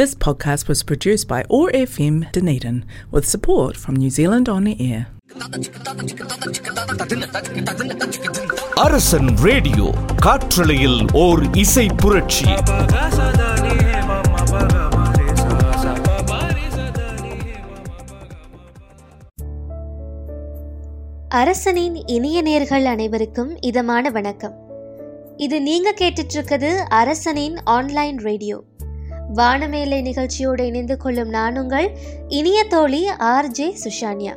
This podcast was produced by OAR FM Dunedin with support from New Zealand On Air. Arasan radio காற்றலையில் ஓர் இசை புரட்சி அரசனின் இனிய நேர்கள் அனைவருக்கும் இதமான வணக்கம். இது நீங்க கேட்டுட்டு இருக்கிறது அரசனின் ஆன்லைன் ரேடியோ. வானமேலை நிகழ்ச்சியோடு இணைந்து கொள்ளும் நான் உங்கள் இனிய தோழி ஆர்ஜே சுஷான்யா.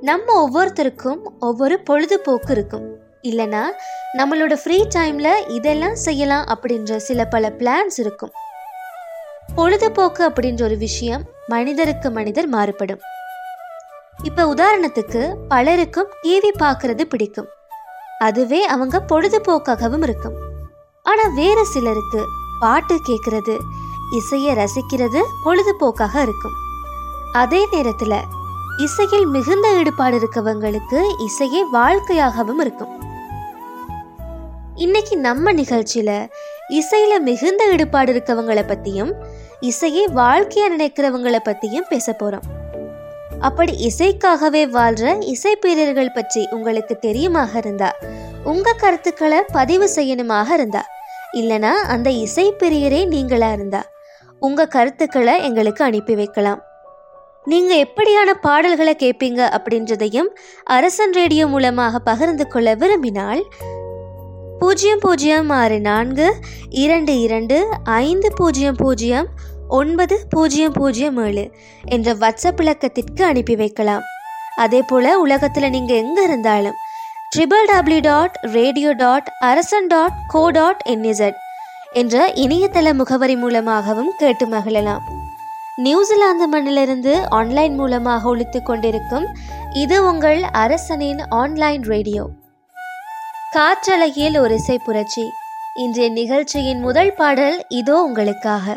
நம்ம ஒவ்வொருத்தருக்கும் ஒவ்வொரு பொழுதுபோக்கு இருக்கும். இல்லனா நம்மளோட ஃப்ரீ டைம்ல இதெல்லாம் செய்யலாம் அப்படின்ற சில பல பிளான்ஸ் இருக்கும். பொழுதுபோக்கு அப்படின்ற ஒரு விஷயம் மனிதருக்கு மனிதர் மாறுபடும். இப்ப உதாரணத்துக்கு பலருக்கும் டிவி பார்க்கறது பிடிக்கும். அதுவே அவங்க பொழுதுபோக்காகவும் இருக்கும். ஆனா வேற சிலருக்கு பாட்டு கேட்கறது இசையை ரசிக்கிறது பொழுதுபோக்காக இருக்கும். அதே நேரத்தில் இசையில் மிகுந்த ஈடுபாடு இருக்கவங்களுக்கு இசையே வாழ்க்கையாகவும் இருக்கும். இன்னைக்கு நம்ம நிகழ்ச்சியில இசையில மிகுந்த ஈடுபாடு இருக்கவங்களை பத்தியும் இசையை வாழ்க்கையா நினைக்கிறவங்களை பத்தியும் பேச போறோம். அப்படி இசைக்காகவே வாழ்ற இசைப்பீரர்கள் பற்றி உங்களுக்கு தெரியுமாக இருந்தா உங்க கருத்துக்களை பதிவு செய்யணுமாக இருந்தா இல்லைனா அந்த இசைப்பிரியரே நீங்களாக இருந்தா. உங்கள் கருத்துக்களை எங்களுக்கு அனுப்பி வைக்கலாம். நீங்கள் எப்படியான பாடல்களை கேட்பீங்க அப்படின்றதையும் அரசன் ரேடியோ மூலமாக பகிர்ந்து கொள்ள விரும்பினால் பூஜ்ஜியம் பூஜ்ஜியம் ஆறு நான்கு இரண்டு இரண்டு ஐந்து பூஜ்ஜியம் பூஜ்ஜியம் ஒன்பது பூஜ்ஜியம் பூஜ்ஜியம் ஏழு என்ற வாட்ஸ்அப் இலக்கத்திற்கு அனுப்பி வைக்கலாம். அதே போல் உலகத்தில் நீங்கள் எங்கே இருந்தாலும் triple W dot radio dot Arasan dot co dot NZ என்ற இணையதள முகவரி மூலமாகவும் கேட்டு மகிழலாம். நியூசிலாந்து மண்ணிலிருந்து ஆன்லைன் மூலமாக ஒழித்து கொண்டிருக்கும் இது உங்கள் அரசனின் ஆன்லைன் ரேடியோ காற்றலையில் ஒரு இசை புரட்சி. இன்றைய நிகழ்ச்சியின் முதல் பாடல் இதோ உங்களுக்காக.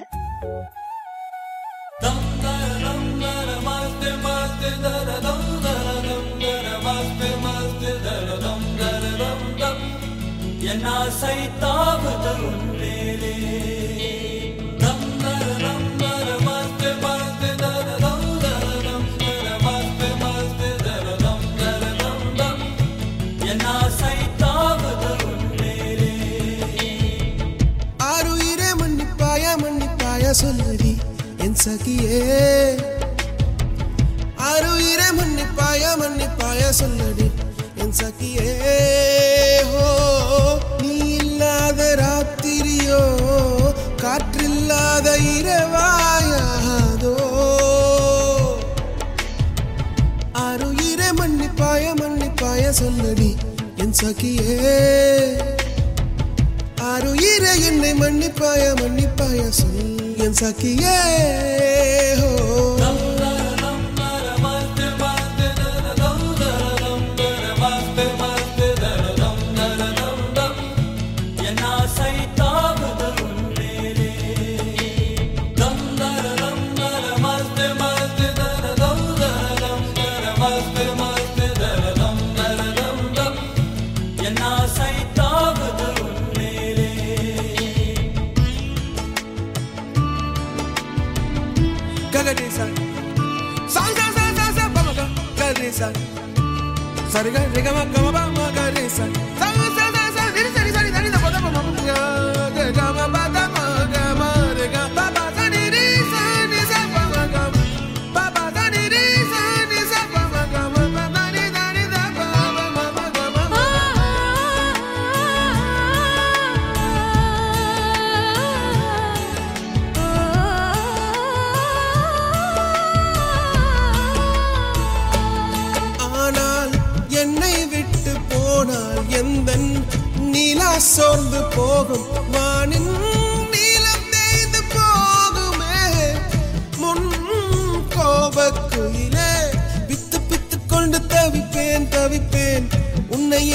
உன்னை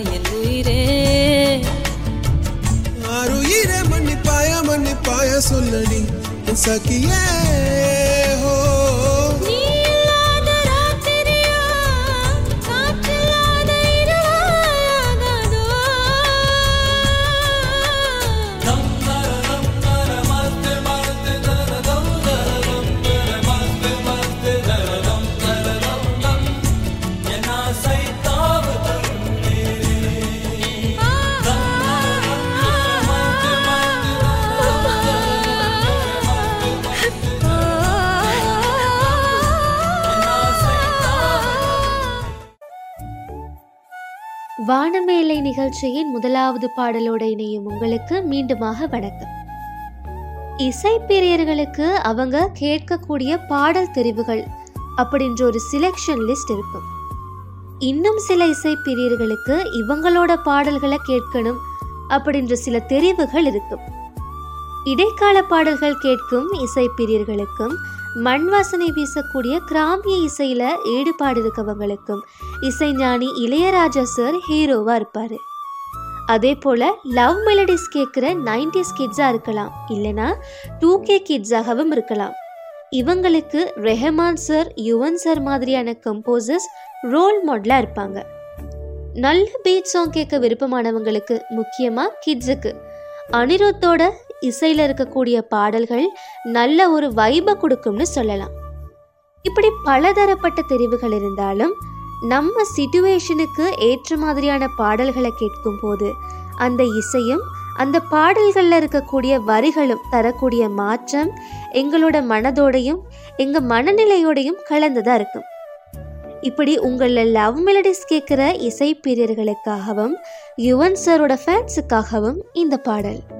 என் நிகழ்ச்சியின் முதலாவது பாடலோடு இணையும் உங்களுக்கு மீண்டுமாக வணக்கம். இசைப்பிரியர்களுக்கு அவங்க கேட்கக்கூடிய பாடல் தெரிவுகள் அப்படின்ற ஒரு சிலெக்ஷன் லிஸ்ட் இருக்கும். இன்னும் சில இசைப்பிரியர்களுக்கு இவங்களோட பாடல்களை கேட்கணும் அப்படின்ற சில தெரிவுகள் இருக்கும். இடைக்கால பாடல்கள் கேட்கும் இசைப்பிரியர்களுக்கும் மண் வாசனை வீசக்கூடிய கிராமிய இசையில ஈடுபாடு இருக்கவங்களுக்கும் இசைஞானி இளையராஜா சார் ஹீரோவா இருப்பாரு. அதே போல் லவ் மெலடிஸ் கேட்குற நைன்டிஸ் கிட்ஸாக இருக்கலாம். இல்லைனா டூ கே கிட்ஸாகவும் இருக்கலாம். இவங்களுக்கு ரெஹமான் சார் யுவன் சார் மாதிரியான கம்போசர்ஸ் ரோல் மாடலாக இருப்பாங்க. நல்ல பீட் சாங் கேட்க விருப்பமானவங்களுக்கு முக்கியமாக கிட்ஸுக்கு அனிருத்தோட இசையில் இருக்கக்கூடிய பாடல்கள் நல்ல ஒரு வைபை கொடுக்கும்னு சொல்லலாம். இப்படி பலதரப்பட்ட தெரிவுகள் இருந்தாலும் நம்ம சிட்டுவேஷனுக்கு ஏற்ற மாதிரியான பாடல்களை கேட்கும் போது அந்த இசையும் அந்த பாடல்களில் இருக்கக்கூடிய வரிகளும் தரக்கூடிய மாற்றம் எங்களோட மனதோடையும் எங்கள் மனநிலையோடையும் கலந்துதான் இருக்கும். இப்படி உங்களில் லவ் மெலடிஸ் கேட்குற இசை பிரியர்களுக்காகவும் யுவன் சாரோட ஃபேன்ஸுக்காகவும் இந்த பாடல்.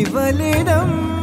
ఇవ్వలేదమ్మా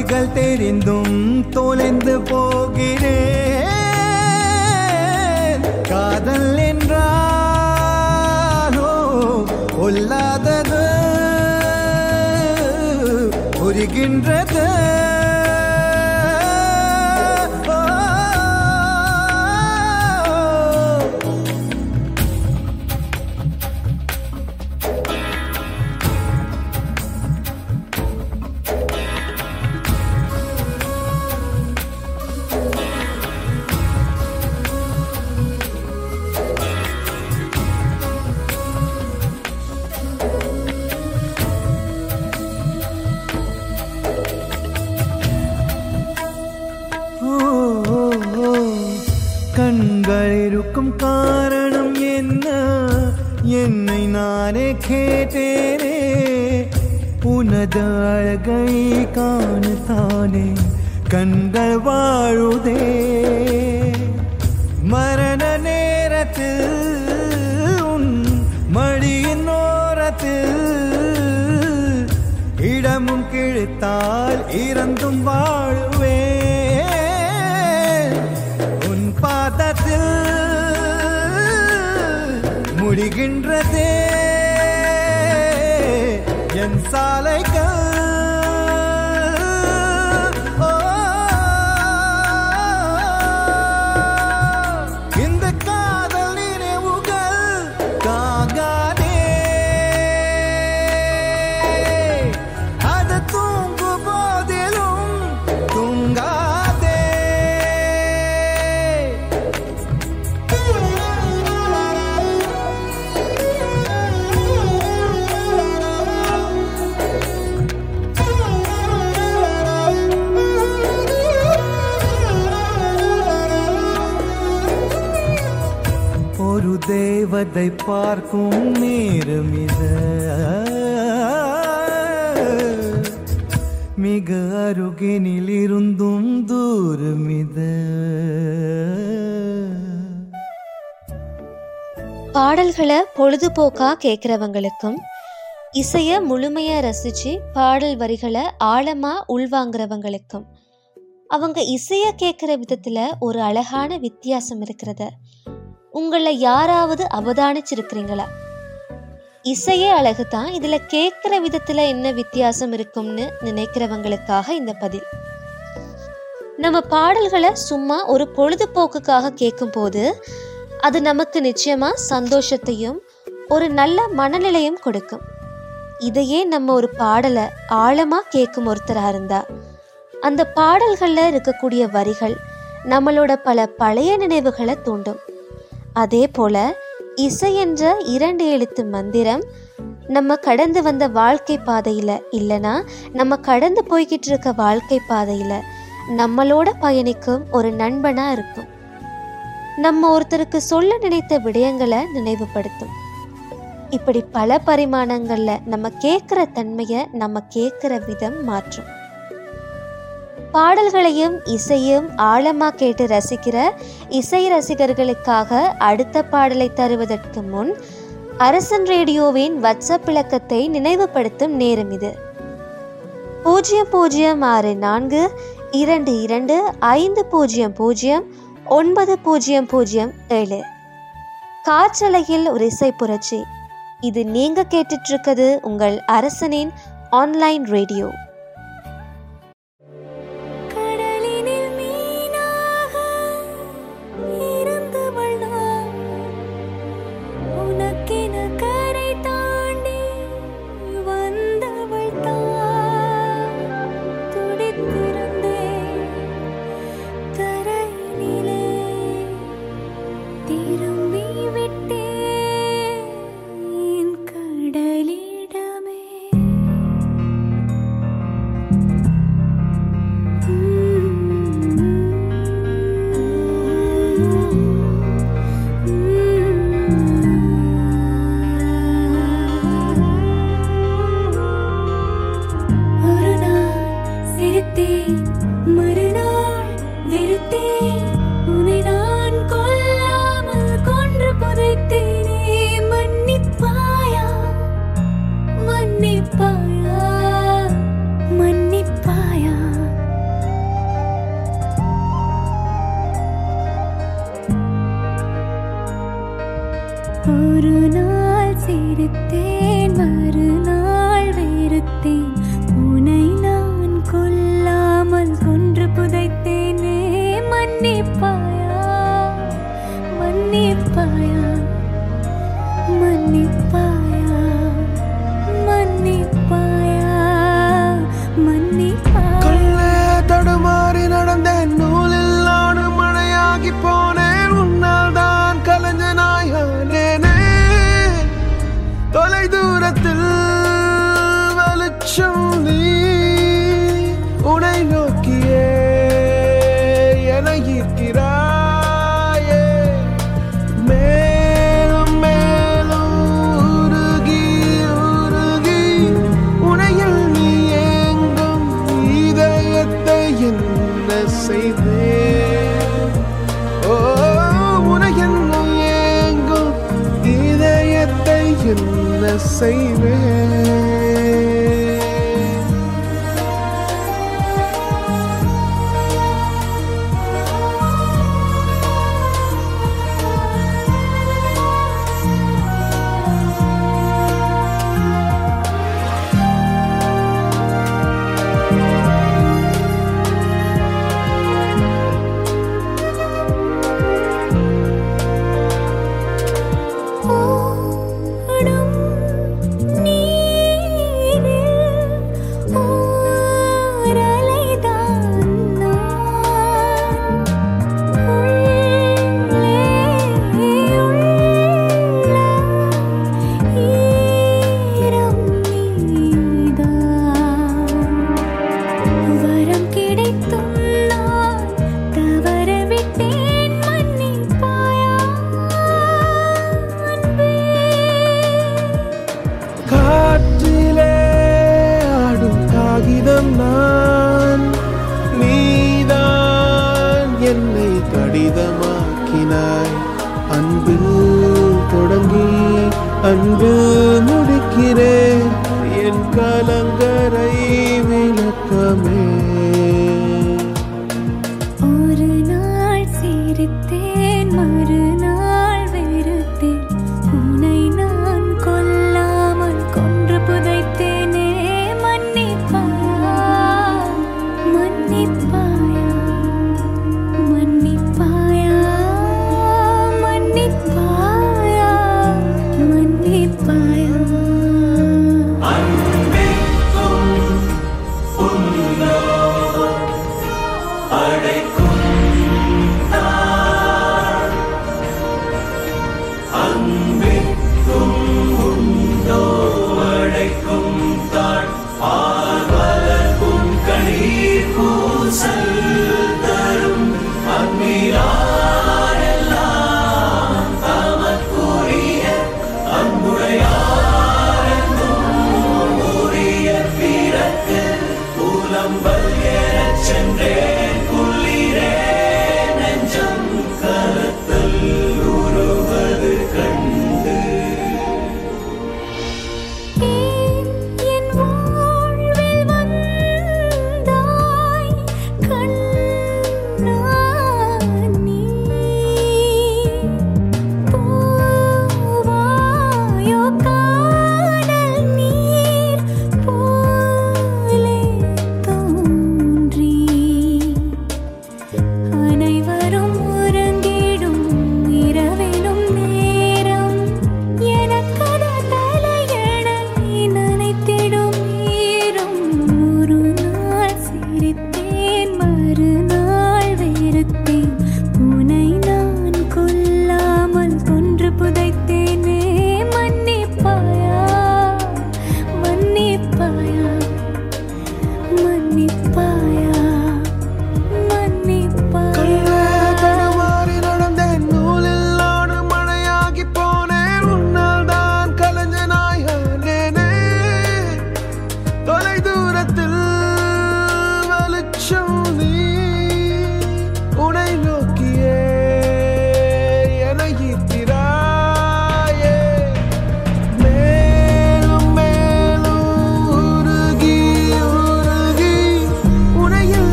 வழிகள் தெரிந்தும் தொலைந்து போகிறேன். கண்கள் இருக்கும் காரணம் என்ன? என்னை நானே கேட்டேனே. உனது அழகை காணத்தானே. கண்கள் வாழுதே. மரண நேரத்தில் உன் மடியின் ஓரத்தில் இடமும் கிழித்தால் இறந்தும் வாழும். முடிகின்றதே என் சாலைகள் பார்க்கும் நேரம் இது. மிக அருகினில் இருந்தும் தூரம் இது. பாடல்களை பொழுதுபோக்கா கேட்குறவங்களுக்கும் இசையை முழுமையா ரசிச்சு பாடல் வரிகளை ஆழமா உள்வாங்குறவங்களுக்கும் அவங்க இசையை கேட்குற விதத்துல ஒரு அழகான வித்தியாசம் இருக்கிறத. உங்களை யாராவது அவதானிச்சிருக்கிறீங்களா? இசையே அழகு தான் இதில் கேட்குற விதத்தில் என்ன வித்தியாசம் இருக்கும்னு நினைக்கிறவங்களுக்காக இந்த பதில். நம்ம பாடல்களை சும்மா ஒரு பொழுதுபோக்குக்காக கேட்கும்போது அது நமக்கு நிச்சயமாக சந்தோஷத்தையும் ஒரு நல்ல மனநிலையும் கொடுக்கும். இதையே நம்ம ஒரு பாடலை ஆழமாக கேட்கும் ஒருத்தராக இருந்தா அந்த பாடல்களில் இருக்கக்கூடிய வரிகள் நம்மளோட பல பழைய நினைவுகளை தூண்டும். அதே போல இசை என்ற இரண்டு எழுத்து மந்திரம் நம்ம கடந்து வந்த வாழ்க்கை பாதையில இல்லனா நம்ம கடந்து போய்கிட்டு இருக்க வாழ்க்கை பாதையில நம்மளோட பயணிக்கும் ஒரு நண்பனா இருக்கும். நம்ம ஒருத்தருக்கு சொல்ல நினைத்த விடயங்களை நினைவுபடுத்தும். இப்படி பல பரிமாணங்கள்ல நம்ம கேட்குற தன்மையை நம்ம கேட்குற விதம் மாற்றும். பாடல்களையும் இசையும் ஆழமாக கேட்டு ரசிக்கிற இசை ரசிகர்களுக்காக அடுத்த பாடலை தருவதற்கு முன் அரசன் ரேடியோவின் வாட்ஸ்அப் இலக்கத்தை நினைவுபடுத்தும் நேரம் இது. பூஜ்ஜியம் பூஜ்ஜியம் ஆறு நான்கு இரண்டு இரண்டு ஐந்து பூஜ்ஜியம் பூஜ்ஜியம் ஒன்பது பூஜ்ஜியம் பூஜ்ஜியம் ஏழு. காற்றலையில் ஒரு இசை புரட்சி. இது நீங்க கேட்டுட்ருக்கிறது உங்கள் அரசனின் ஆன்லைன் ரேடியோ. மன்னிப்பாயா? மன்னிப்பாயா? ஒரு நாள் சிரித்தேன் same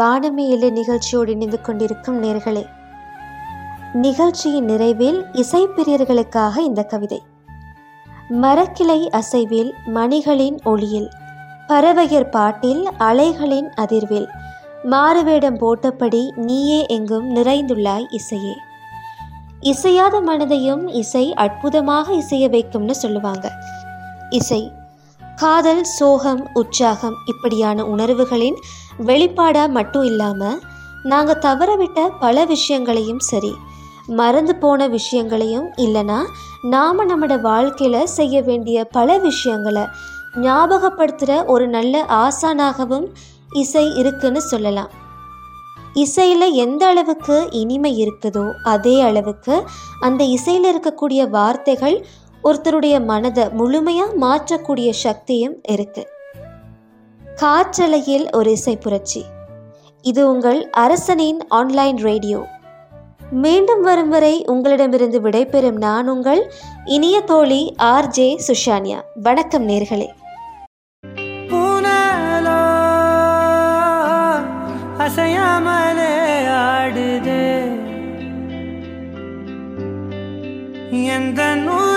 வானமே இல்லை நிகழ்ச்சியோடு இணைந்து கொண்டிருக்கும் நேர்களே. நிகழ்ச்சியின் நிறைவில் இசைப்பிரியர்களுக்காக இந்த கவிதை. மரக்கிளை அசைவில் மணிகளின் ஒளியில் பறவையர் பாட்டில் அலைகளின் அதிர்வில் மாறுவேடம் போட்டபடி நீயே எங்கும் நிறைந்துள்ளாய் இசையே. இசையாத மனதையும் இசை அற்புதமாக இசைய வைக்கும்னு சொல்லுவாங்க. இசை காதல் சோகம் உற்சாகம் இப்படியான உணர்வுகளின் வெளிப்பாடா மட்டும் இல்லாமல் நாங்கள் தவறவிட்ட பல விஷயங்களையும் சரி மறந்து போன விஷயங்களையும் இல்லைனா நாம் நம்மளோட வாழ்க்கையில் செய்ய வேண்டிய பல விஷயங்களை ஞாபகப்படுத்துகிற ஒரு நல்ல ஆசானாகவும் இசை இருக்குன்னு சொல்லலாம். இசையில் எந்த அளவுக்கு இனிமை இருக்குதோ அதே அளவுக்கு அந்த இசையில் இருக்கக்கூடிய வார்த்தைகள் ஒருத்தருடைய மனதை முழுமையாக மாற்றக்கூடிய சக்தியும் இருக்குது காற்றலையில் ஒரு இசை புரட்சி. இது உங்கள் அரசனின் ஆன்லைன் ரேடியோ. மீண்டும் வரும் வரை உங்களிடமிருந்து விடைபெறும் நான் உங்கள் இனிய தோழி ஆர் ஜே சுஷானியா. வணக்கம் நேர்களே. அசையாமலே ஆடுது. எந்த நூல்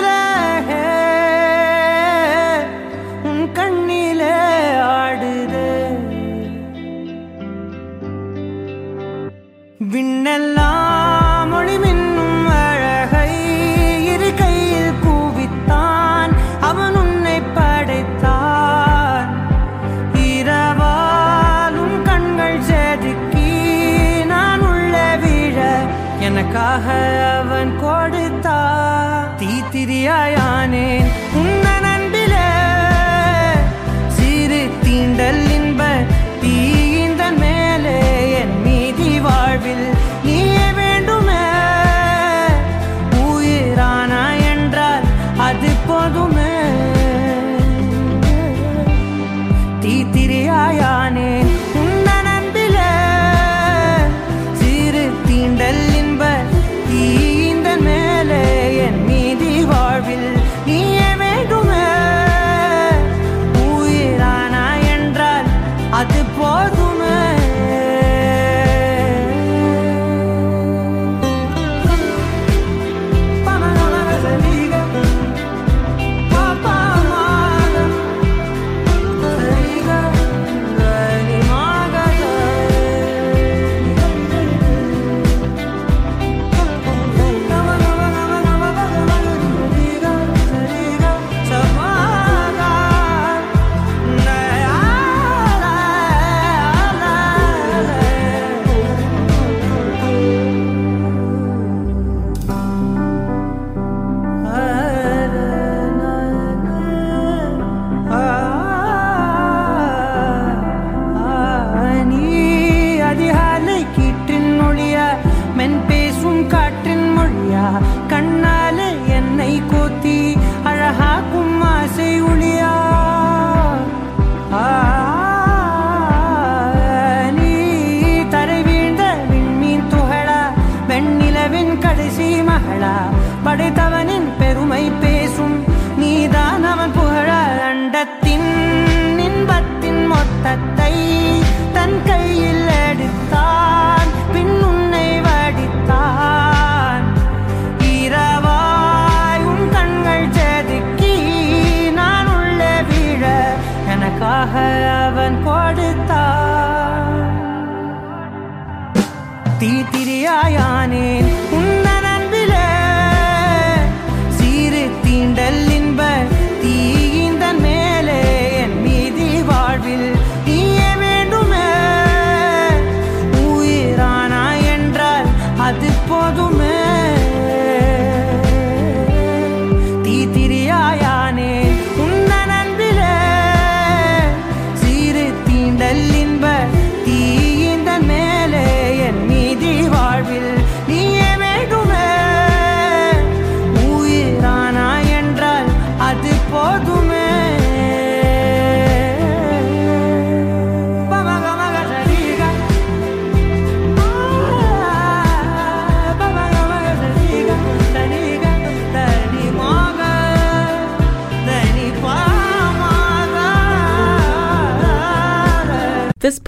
எனக்காக அவன் கொடுத்தான் தீத்திரியாயானேன்